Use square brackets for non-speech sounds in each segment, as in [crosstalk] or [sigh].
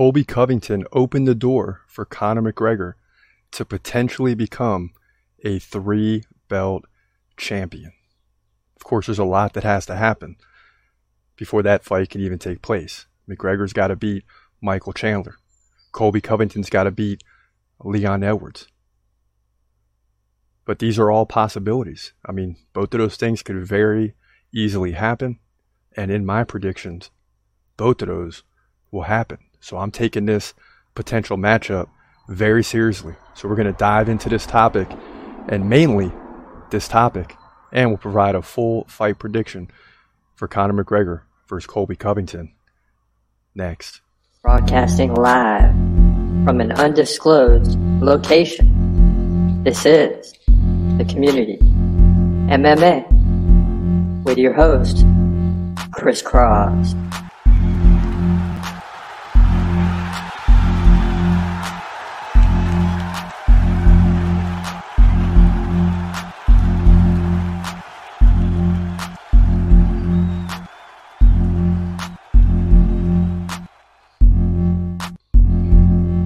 Colby Covington opened the door for Conor McGregor to potentially become a three belt champion. Of course, there's a lot that has to happen before that fight can even take place. McGregor's got to beat Michael Chandler. Colby Covington's got to beat Leon Edwards. But these are all possibilities. I mean, both of those things could very easily happen. And in my predictions, both of those will happen. So I'm taking this potential matchup very seriously. So we're going to dive into this topic and mainly this topic, and we'll provide a full fight prediction for Conor McGregor versus Colby Covington next. Broadcasting live from an undisclosed location. This is the community MMA with your host, Chris Cross.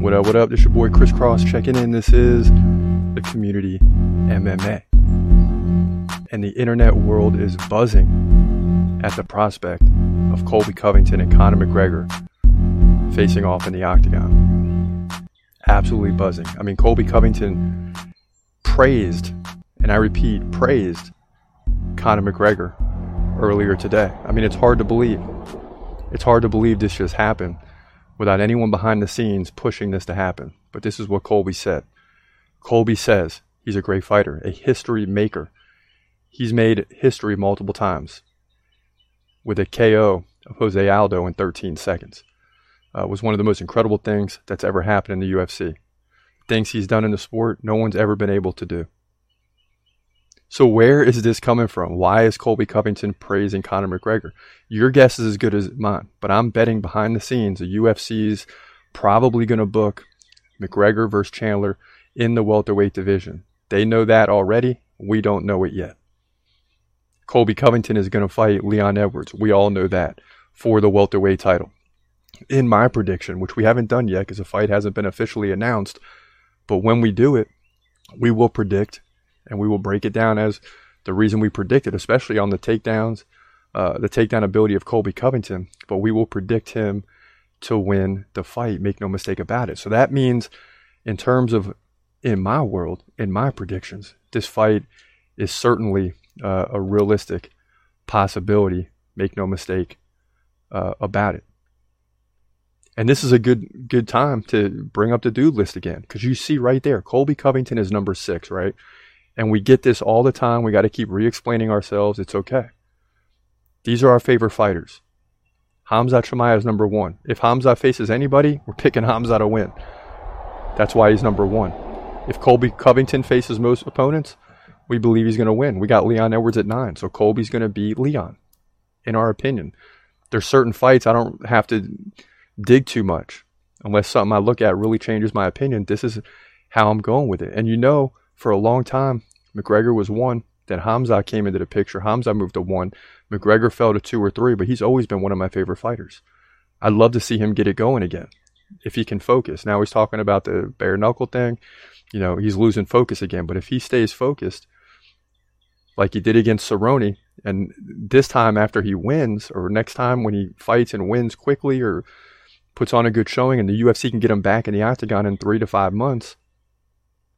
What up, what up? This your boy Chris Cross checking in. This is the community MMA. And the internet world is buzzing at the prospect of Colby Covington and Conor McGregor facing off in the octagon. Absolutely buzzing. I mean, Colby Covington praised, and I repeat, praised Conor McGregor earlier today. I mean, it's hard to believe. It's hard to believe this just happened without anyone behind the scenes pushing this to happen. But this is what Colby said. Colby says he's a great fighter, a history maker. He's made history multiple times with a KO of Jose Aldo in 13 seconds. Uh, was one of the most incredible things that's ever happened in the UFC. Things he's done in the sport, no one's ever been able to do. So where is this coming from? Why is Colby Covington praising Conor McGregor? Your guess is as good as mine, but I'm betting behind the scenes the UFC's probably going to book McGregor versus Chandler in the welterweight division. They know that already. We don't know it yet. Colby Covington is going to fight Leon Edwards. We all know that for the welterweight title. In my prediction, which we haven't done yet because the fight hasn't been officially announced, but when we do it, we will predict and we will break it down as the reason we predicted, especially on the takedowns, uh, the takedown ability of Colby Covington. But we will predict him to win the fight. Make no mistake about it. So that means, in terms of in my world, in my predictions, this fight is certainly uh, a realistic possibility. Make no mistake uh, about it. And this is a good good time to bring up the dude list again because you see right there, Colby Covington is number six, right? And we get this all the time. We got to keep re explaining ourselves. It's okay. These are our favorite fighters. Hamza Chimaev is number one. If Hamza faces anybody, we're picking Hamza to win. That's why he's number one. If Colby Covington faces most opponents, we believe he's going to win. We got Leon Edwards at nine, so Colby's going to beat Leon, in our opinion. There's certain fights I don't have to dig too much unless something I look at really changes my opinion. This is how I'm going with it. And you know, for a long time, McGregor was one. Then Hamza came into the picture. Hamza moved to one. McGregor fell to two or three, but he's always been one of my favorite fighters. I'd love to see him get it going again if he can focus. Now he's talking about the bare knuckle thing. You know, he's losing focus again. But if he stays focused, like he did against Cerrone, and this time after he wins, or next time when he fights and wins quickly, or puts on a good showing, and the UFC can get him back in the octagon in three to five months,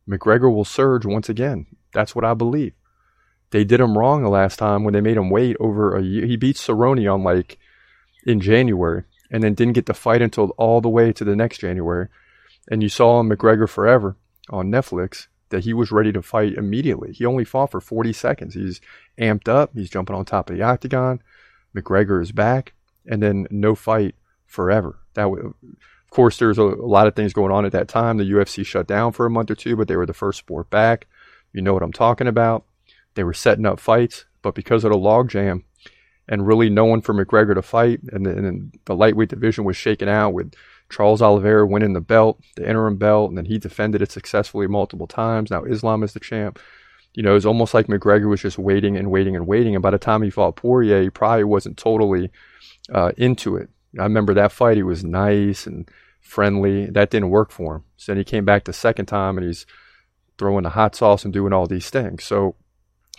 McGregor will surge once again. That's what I believe. They did him wrong the last time when they made him wait over a year. He beat Cerrone on like in January and then didn't get the fight until all the way to the next January. And you saw on McGregor Forever on Netflix that he was ready to fight immediately. He only fought for 40 seconds. He's amped up. He's jumping on top of the octagon. McGregor is back and then no fight forever. That would of course, there's a, a, lot of things going on at that time. The UFC shut down for a month or two, but they were the first sport back. You know what I'm talking about. They were setting up fights, but because of the logjam and really no one for McGregor to fight, and, and the lightweight division was shaken out with Charles Oliveira winning the belt, the interim belt, and then he defended it successfully multiple times. Now Islam is the champ. You know, it's almost like McGregor was just waiting and waiting and waiting. And by the time he fought Poirier, he probably wasn't totally uh, into it. I remember that fight. He was nice and friendly. That didn't work for him. So then he came back the second time and he's throwing the hot sauce and doing all these things. So,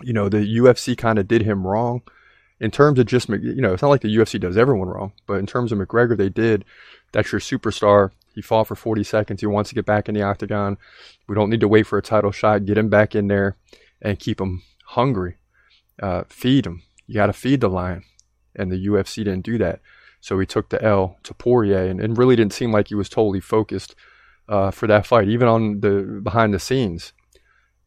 you know, the UFC kind of did him wrong in terms of just, you know, it's not like the UFC does everyone wrong, but in terms of McGregor, they did. That's your superstar. He fought for 40 seconds. He wants to get back in the octagon. We don't need to wait for a title shot. Get him back in there and keep him hungry. Uh, feed him. You got to feed the lion. And the UFC didn't do that. So he took the L to Poirier and, and really didn't seem like he was totally focused uh, for that fight. Even on the behind the scenes,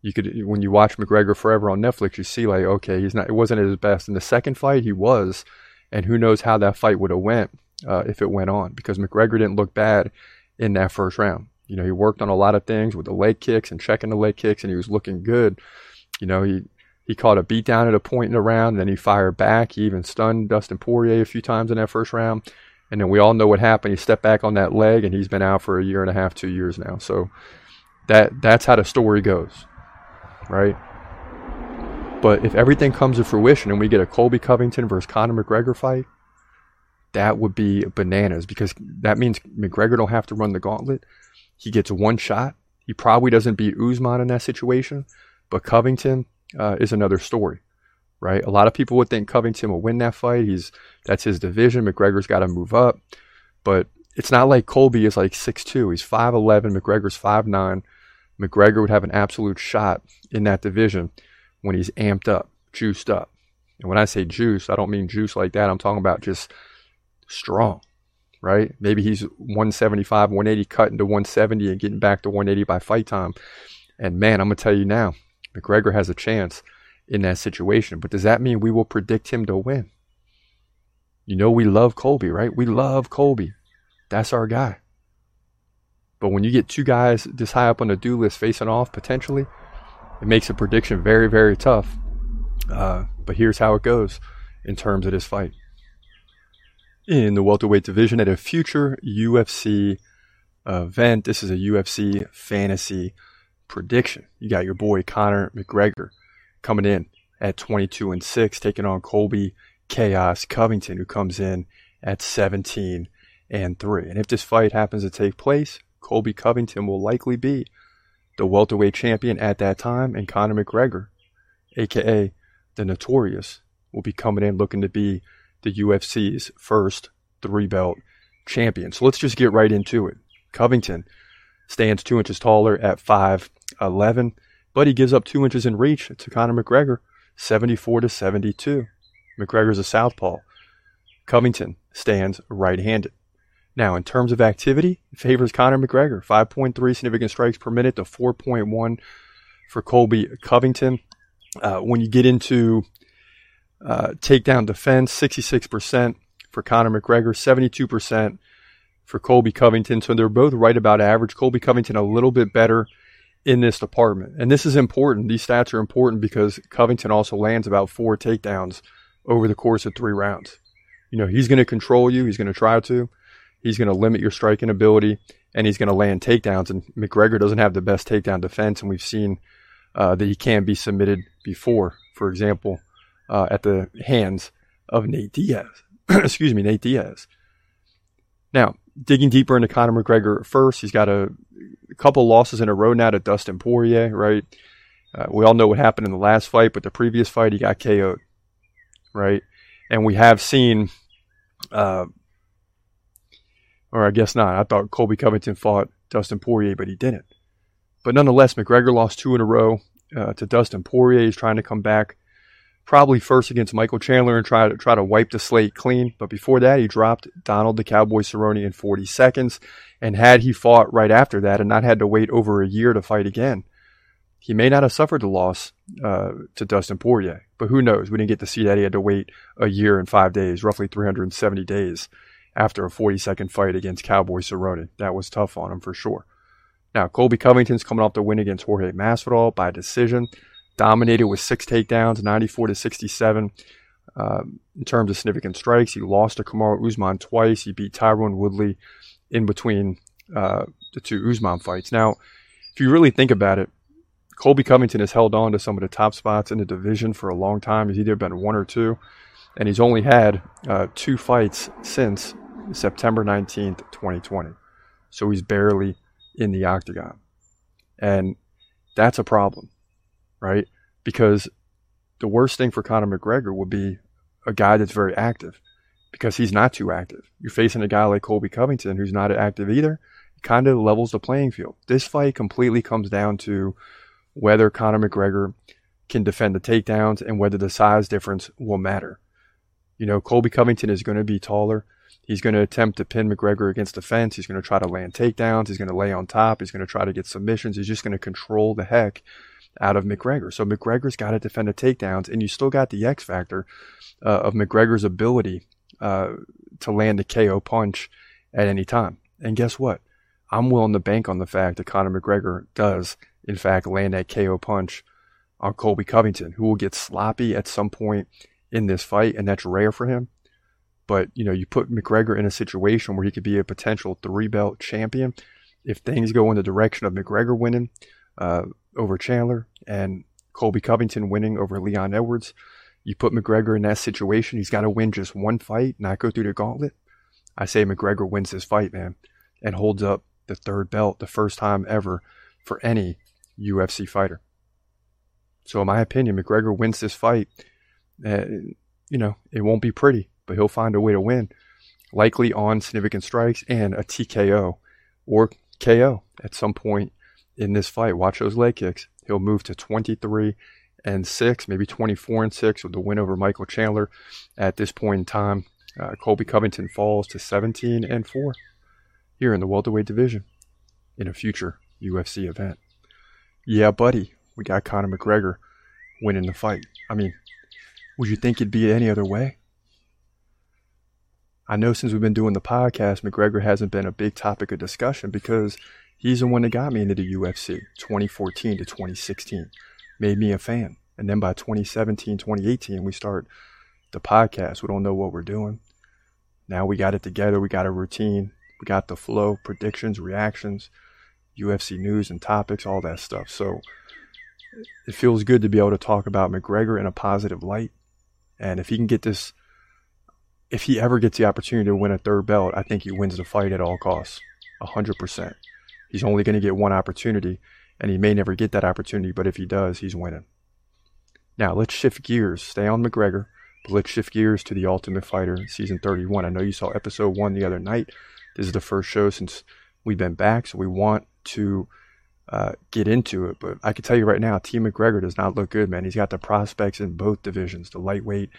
you could when you watch McGregor Forever on Netflix, you see like okay, he's not. It wasn't at his best. In the second fight, he was, and who knows how that fight would have went uh, if it went on because McGregor didn't look bad in that first round. You know, he worked on a lot of things with the leg kicks and checking the leg kicks, and he was looking good. You know, he he caught a beat down at a point in the round, then he fired back. He even stunned Dustin Poirier a few times in that first round. And then we all know what happened. He stepped back on that leg, and he's been out for a year and a half, two years now. So that that's how the story goes, right? But if everything comes to fruition and we get a Colby Covington versus Conor McGregor fight, that would be bananas because that means McGregor don't have to run the gauntlet. He gets one shot. He probably doesn't beat Usman in that situation, but Covington uh, is another story, right? A lot of people would think Covington will win that fight. He's that's his division. McGregor's got to move up, but it's not like Colby is like six two. He's five eleven. McGregor's five nine. McGregor would have an absolute shot in that division when he's amped up, juiced up. And when I say juice, I don't mean juice like that. I'm talking about just strong, right? Maybe he's 175, 180 cut into 170 and getting back to 180 by fight time. And man, I'm going to tell you now, McGregor has a chance in that situation. But does that mean we will predict him to win? You know, we love Colby, right? We love Colby. That's our guy. But when you get two guys this high up on the do list facing off potentially, it makes a prediction very, very tough. Uh, but here's how it goes in terms of this fight. In the welterweight division at a future UFC event, this is a UFC fantasy prediction. You got your boy Conor McGregor coming in at 22 and 6, taking on Colby Chaos Covington, who comes in at 17 and 3. And if this fight happens to take place, Colby Covington will likely be the welterweight champion at that time, and Conor McGregor, aka the Notorious, will be coming in looking to be the UFC's first three belt champion. So let's just get right into it. Covington stands two inches taller at 5'11, but he gives up two inches in reach to Conor McGregor, 74 to 72. McGregor's a southpaw. Covington stands right handed. Now, in terms of activity, favors Conor McGregor, 5.3 significant strikes per minute to 4.1 for Colby Covington. Uh, when you get into uh, takedown defense, 66% for Conor McGregor, 72% for Colby Covington. So they're both right about average. Colby Covington a little bit better in this department. And this is important. These stats are important because Covington also lands about four takedowns over the course of three rounds. You know, he's going to control you. He's going to try to. He's going to limit your striking ability and he's going to land takedowns. And McGregor doesn't have the best takedown defense. And we've seen uh, that he can be submitted before, for example, uh, at the hands of Nate Diaz. [clears throat] Excuse me, Nate Diaz. Now, digging deeper into Conor McGregor first, he's got a, a couple losses in a row now to Dustin Poirier, right? Uh, we all know what happened in the last fight, but the previous fight he got KO'd, right? And we have seen, uh, or I guess not. I thought Colby Covington fought Dustin Poirier, but he didn't. But nonetheless, McGregor lost two in a row uh, to Dustin Poirier. He's trying to come back probably first against Michael Chandler and try to try to wipe the slate clean. But before that, he dropped Donald the Cowboy Cerrone in 40 seconds. And had he fought right after that and not had to wait over a year to fight again, he may not have suffered the loss uh, to Dustin Poirier. But who knows? We didn't get to see that. He had to wait a year and five days, roughly 370 days, after a 40 second fight against Cowboy Cerrone. That was tough on him for sure. Now, Colby Covington's coming off the win against Jorge Masvidal by decision dominated with six takedowns, 94 to 67. Um, in terms of significant strikes, he lost to Kamaru Usman twice. He beat Tyron Woodley in between uh, the two Usman fights. Now, if you really think about it, Colby Covington has held on to some of the top spots in the division for a long time. He's either been one or two, and he's only had uh, two fights since September 19th, 2020. So he's barely in the octagon. And that's a problem, right? Because the worst thing for Conor McGregor would be a guy that's very active because he's not too active. You're facing a guy like Colby Covington who's not active either. It kind of levels the playing field. This fight completely comes down to whether Conor McGregor can defend the takedowns and whether the size difference will matter. You know, Colby Covington is going to be taller. He's going to attempt to pin McGregor against the fence. He's going to try to land takedowns. He's going to lay on top. He's going to try to get submissions. He's just going to control the heck out of McGregor. So McGregor's got to defend the takedowns, and you still got the X factor uh, of McGregor's ability uh, to land a KO punch at any time. And guess what? I'm willing to bank on the fact that Conor McGregor does, in fact, land that KO punch on Colby Covington, who will get sloppy at some point in this fight, and that's rare for him. But you know, you put McGregor in a situation where he could be a potential three belt champion. If things go in the direction of McGregor winning uh, over Chandler and Colby Covington winning over Leon Edwards, you put McGregor in that situation. He's got to win just one fight, not go through the gauntlet. I say McGregor wins this fight, man, and holds up the third belt the first time ever for any UFC fighter. So, in my opinion, McGregor wins this fight. Uh, you know, it won't be pretty, but he'll find a way to win, likely on significant strikes and a TKO or KO at some point in this fight. Watch those leg kicks. He'll move to 23 and 6, maybe 24 and 6 with the win over Michael Chandler at this point in time. Uh, Colby Covington falls to 17 and 4 here in the welterweight division in a future UFC event. Yeah, buddy, we got Conor McGregor winning the fight. I mean, would you think it'd be any other way? I know since we've been doing the podcast, McGregor hasn't been a big topic of discussion because he's the one that got me into the UFC 2014 to 2016, made me a fan. And then by 2017, 2018, we start the podcast. We don't know what we're doing. Now we got it together. We got a routine. We got the flow, predictions, reactions, UFC news and topics, all that stuff. So it feels good to be able to talk about McGregor in a positive light. And if he can get this, if he ever gets the opportunity to win a third belt, I think he wins the fight at all costs. 100%. He's only going to get one opportunity, and he may never get that opportunity, but if he does, he's winning. Now, let's shift gears. Stay on McGregor, but let's shift gears to The Ultimate Fighter season 31. I know you saw episode one the other night. This is the first show since we've been back, so we want to uh, get into it. But I can tell you right now, Team McGregor does not look good, man. He's got the prospects in both divisions, the lightweight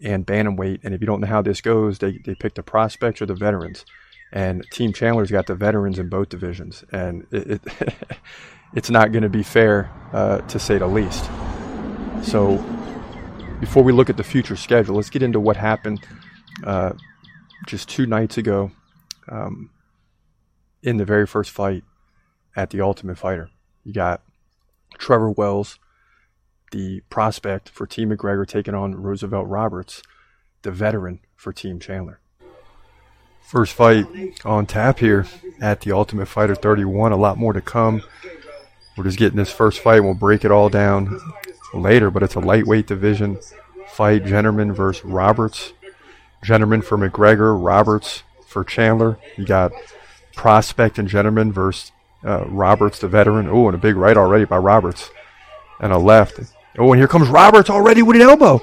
and bantamweight. And if you don't know how this goes, they, they pick the prospects or the veterans. And Team Chandler's got the veterans in both divisions. And it, it [laughs] it's not going to be fair, uh, to say the least. So before we look at the future schedule, let's get into what happened uh, just two nights ago um, in the very first fight at the Ultimate Fighter. You got Trevor Wells, the prospect for Team McGregor, taking on Roosevelt Roberts, the veteran for Team Chandler. First fight on tap here at the Ultimate Fighter 31. A lot more to come. We're just getting this first fight. We'll break it all down later, but it's a lightweight division fight. Jennerman versus Roberts. Jennerman for McGregor, Roberts for Chandler. You got Prospect and Jennerman versus uh, Roberts, the veteran. Oh, and a big right already by Roberts. And a left. Oh, and here comes Roberts already with an elbow.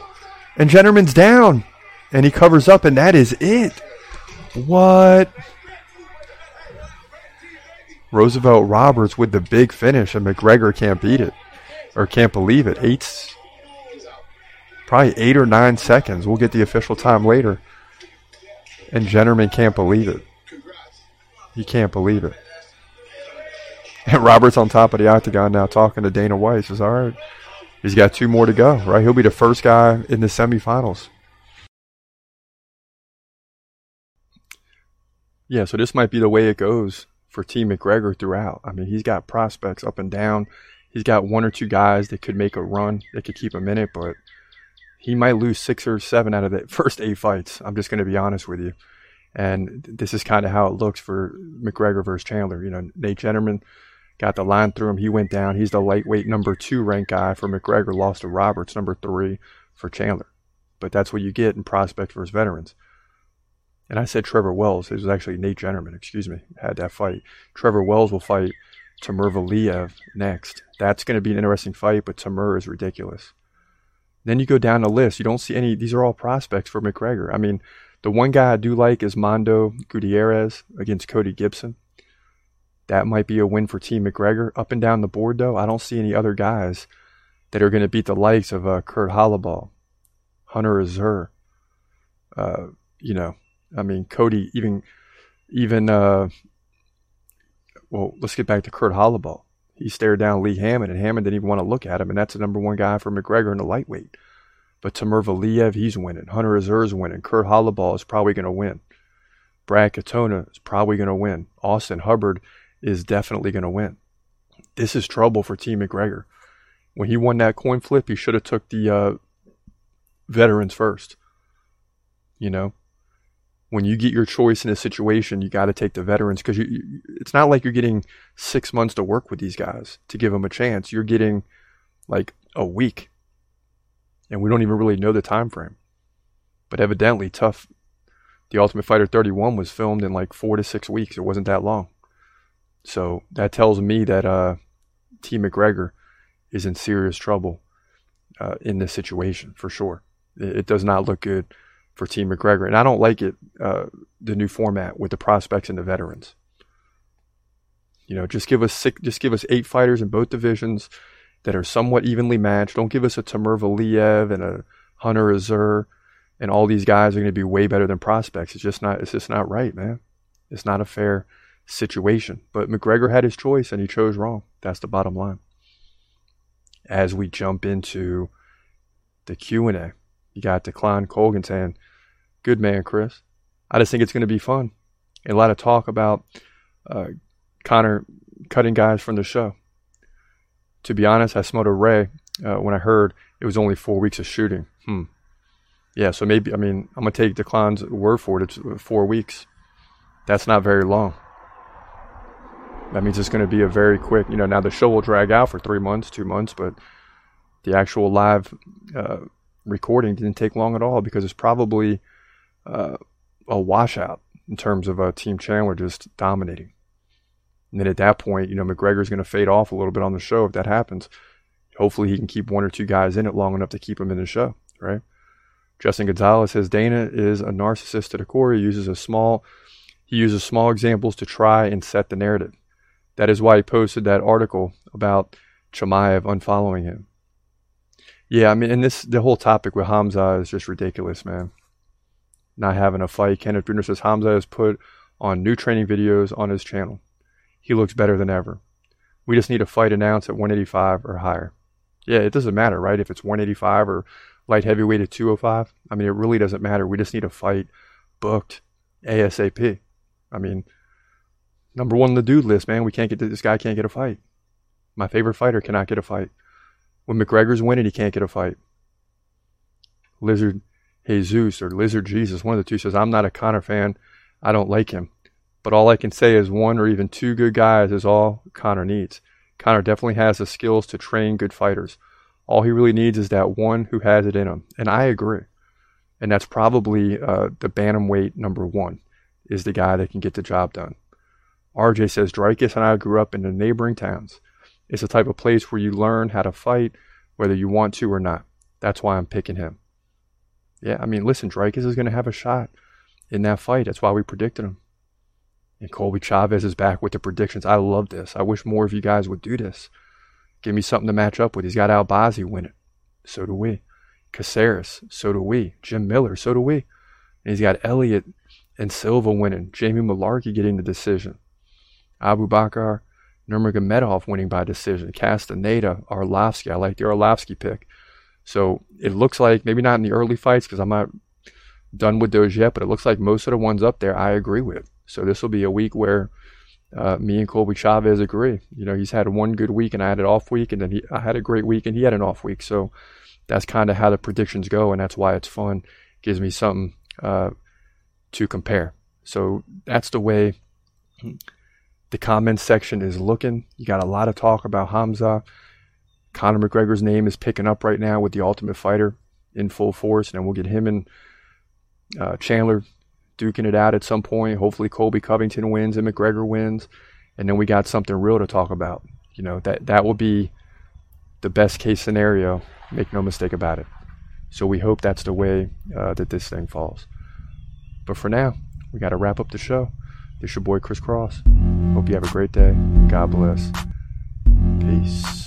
And Jennerman's down. And he covers up, and that is it. What? Roosevelt Roberts with the big finish, and McGregor can't beat it. Or can't believe it. Eight, probably eight or nine seconds. We'll get the official time later. And Jennerman can't believe it. He can't believe it. And Robert's on top of the octagon now talking to Dana White. Says, all right, he's got two more to go, right? He'll be the first guy in the semifinals. Yeah, so this might be the way it goes for Team McGregor throughout. I mean, he's got prospects up and down. He's got one or two guys that could make a run, that could keep him in it, but he might lose six or seven out of the [laughs] first eight fights. I'm just going to be honest with you. And this is kind of how it looks for McGregor versus Chandler. You know, Nate Jennerman got the line through him. He went down. He's the lightweight number two ranked guy for McGregor. Lost to Roberts, number three for Chandler. But that's what you get in prospect versus veterans. And I said Trevor Wells. It was actually Nate Jennerman, excuse me, had that fight. Trevor Wells will fight Timur Valiev next. That's going to be an interesting fight, but Timur is ridiculous. Then you go down the list. You don't see any. These are all prospects for McGregor. I mean, the one guy I do like is Mando Gutierrez against Cody Gibson. That might be a win for Team McGregor. Up and down the board, though, I don't see any other guys that are going to beat the likes of uh, Kurt Holobaugh, Hunter Azure, Uh, you know, I mean, Cody, even, even, uh, well, let's get back to Kurt Holobaugh. He stared down Lee Hammond, and Hammond didn't even want to look at him, and that's the number one guy for McGregor in the lightweight. But Timur Valiev, he's winning. Hunter Azure's winning. Kurt Holobaugh is probably going to win. Brad Katona is probably going to win. Austin Hubbard is definitely going to win. This is trouble for Team McGregor. When he won that coin flip, he should have took the uh, veterans first. You know, when you get your choice in a situation, you got to take the veterans because it's not like you're getting six months to work with these guys to give them a chance. You're getting like a week, and we don't even really know the time frame. But evidently, tough. The Ultimate Fighter 31 was filmed in like four to six weeks. It wasn't that long. So that tells me that uh, T. McGregor is in serious trouble uh, in this situation for sure. It, it, does not look good for Team McGregor, and I don't like it. Uh, the new format with the prospects and the veterans. You know, just give us six, just give us eight fighters in both divisions that are somewhat evenly matched. Don't give us a Timur Valiev and a Hunter Azure, and all these guys are going to be way better than prospects. It's just not. It's just not right, man. It's not a fair situation. But McGregor had his choice and he chose wrong. That's the bottom line. As we jump into the Q&A, you got Declan Colgan saying, good man, Chris. I just think it's going to be fun. A lot of talk about uh, Conor cutting guys from the show. To be honest, I smelled a ray uh, when I heard it was only four weeks of shooting. Hmm. Yeah, so maybe, I mean, I'm going to take Declan's word for it. It's four weeks. That's not very long. That means it's going to be a very quick, you know, now the show will drag out for three months, two months, but the actual live uh, recording didn't take long at all because it's probably uh, a washout in terms of uh, Team Chandler just dominating. And then at that point, you know, McGregor's going to fade off a little bit on the show if that happens. Hopefully, he can keep one or two guys in it long enough to keep him in the show, right? Justin Gonzalez says Dana is a narcissist to the core. He uses a small, he uses small examples to try and set the narrative. That is why he posted that article about Chimaev unfollowing him. Yeah, I mean, and this the whole topic with Hamza is just ridiculous, man. Not having a fight. Kenneth Bruner says Hamza has put on new training videos on his channel. He looks better than ever. We just need a fight announced at 185 or higher. Yeah, it doesn't matter, right? If it's 185 or light heavyweight at 205. I mean, it really doesn't matter. We just need a fight booked ASAP. I mean, number one on the dude list, man. We can't get this guy can't get a fight. My favorite fighter cannot get a fight. When McGregor's winning, he can't get a fight. Lizard Jesus or Lizard Jesus, one of the two says, I'm not a Conor fan. I don't like him. But all I can say is one or even two good guys is all Conor needs. Conor definitely has the skills to train good fighters. All he really needs is that one who has it in him. And I agree. And that's probably uh, the bantamweight number one is the guy that can get the job done. RJ says Dricus and I grew up in the neighboring towns. It's the type of place where you learn how to fight, whether you want to or not. That's why I'm picking him. Yeah, I mean, listen, Dricus is going to have a shot in that fight. That's why we predicted him. And Colby Chavez is back with the predictions. I love this. I wish more of you guys would do this. Give me something to match up with. He's got Al Albazi winning. So do we. Caceres. So do we. Jim Miller. So do we. And he's got Elliott and Silva winning. Jamie Mullarkey getting the decision. Abubakar Nurmagomedov winning by decision. Castaneda, Arlovsky. I like the Arlovsky pick. So it looks like maybe not in the early fights because I'm not done with those yet, but it looks like most of the ones up there I agree with. So this will be a week where uh, me and Colby Chavez agree. You know, he's had one good week and I had an off week, and then he, I had a great week and he had an off week. So that's kind of how the predictions go, and that's why it's fun. Gives me something uh, to compare. So that's the way the comments section is looking. You got a lot of talk about Hamza. Conor McGregor's name is picking up right now with the Ultimate Fighter in full force, and we'll get him and uh, Chandler duking it out at some point. Hopefully, Colby Covington wins and McGregor wins, and then we got something real to talk about. You know that that will be the best case scenario. Make no mistake about it. So we hope that's the way uh, that this thing falls. But for now, we got to wrap up the show. This your boy Chris Cross. Hope you have a great day. God bless. Peace.